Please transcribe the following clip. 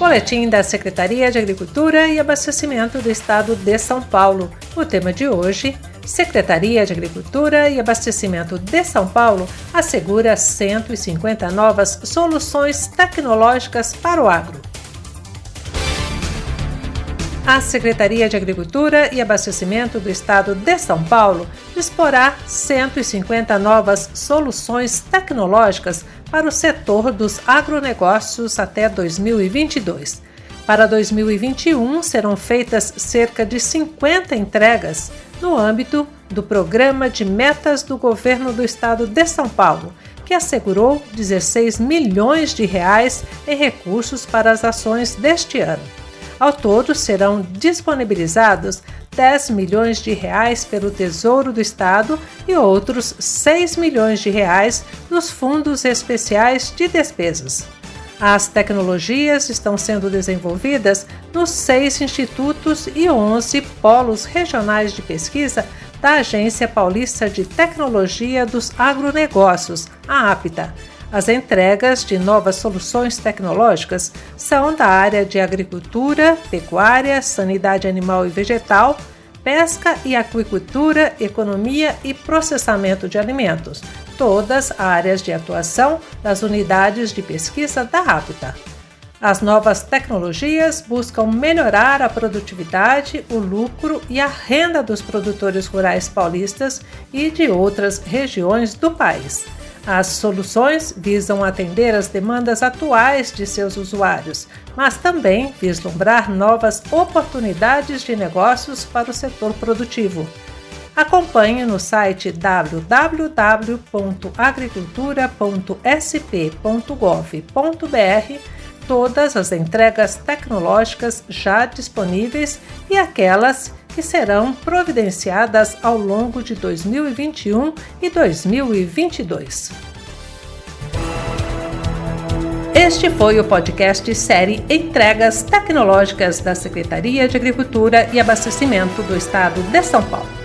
Boletim da Secretaria de Agricultura e Abastecimento do Estado de São Paulo. O tema de hoje: Secretaria de Agricultura e Abastecimento de São Paulo assegura 150 novas soluções tecnológicas para o agro. A Secretaria de Agricultura e Abastecimento do Estado de São Paulo disporá 150 novas soluções tecnológicas para o setor dos agronegócios até 2022. Para 2021, serão feitas cerca de 50 entregas no âmbito do Programa de Metas do Governo do Estado de São Paulo, que assegurou 16 milhões de reais em recursos para as ações deste ano. Ao todo, serão disponibilizados 10 milhões de reais pelo Tesouro do Estado e outros 6 milhões de reais nos fundos especiais de despesas. As tecnologias estão sendo desenvolvidas nos seis institutos e 11 polos regionais de pesquisa da Agência Paulista de Tecnologia dos Agronegócios, a APTA, as entregas de novas soluções tecnológicas são da área de agricultura, pecuária, sanidade animal e vegetal, pesca e aquicultura, economia e processamento de alimentos, todas áreas de atuação das unidades de pesquisa da Rapta. As novas tecnologias buscam melhorar a produtividade, o lucro e a renda dos produtores rurais paulistas e de outras regiões do país. As soluções visam atender as demandas atuais de seus usuários, mas também vislumbrar novas oportunidades de negócios para o setor produtivo. Acompanhe no site www.agricultura.sp.gov.br todas as entregas tecnológicas já disponíveis e aquelas que serão providenciadas ao longo de 2021 e 2022. Este foi o podcast série Entregas Tecnológicas da Secretaria de Agricultura e Abastecimento do Estado de São Paulo.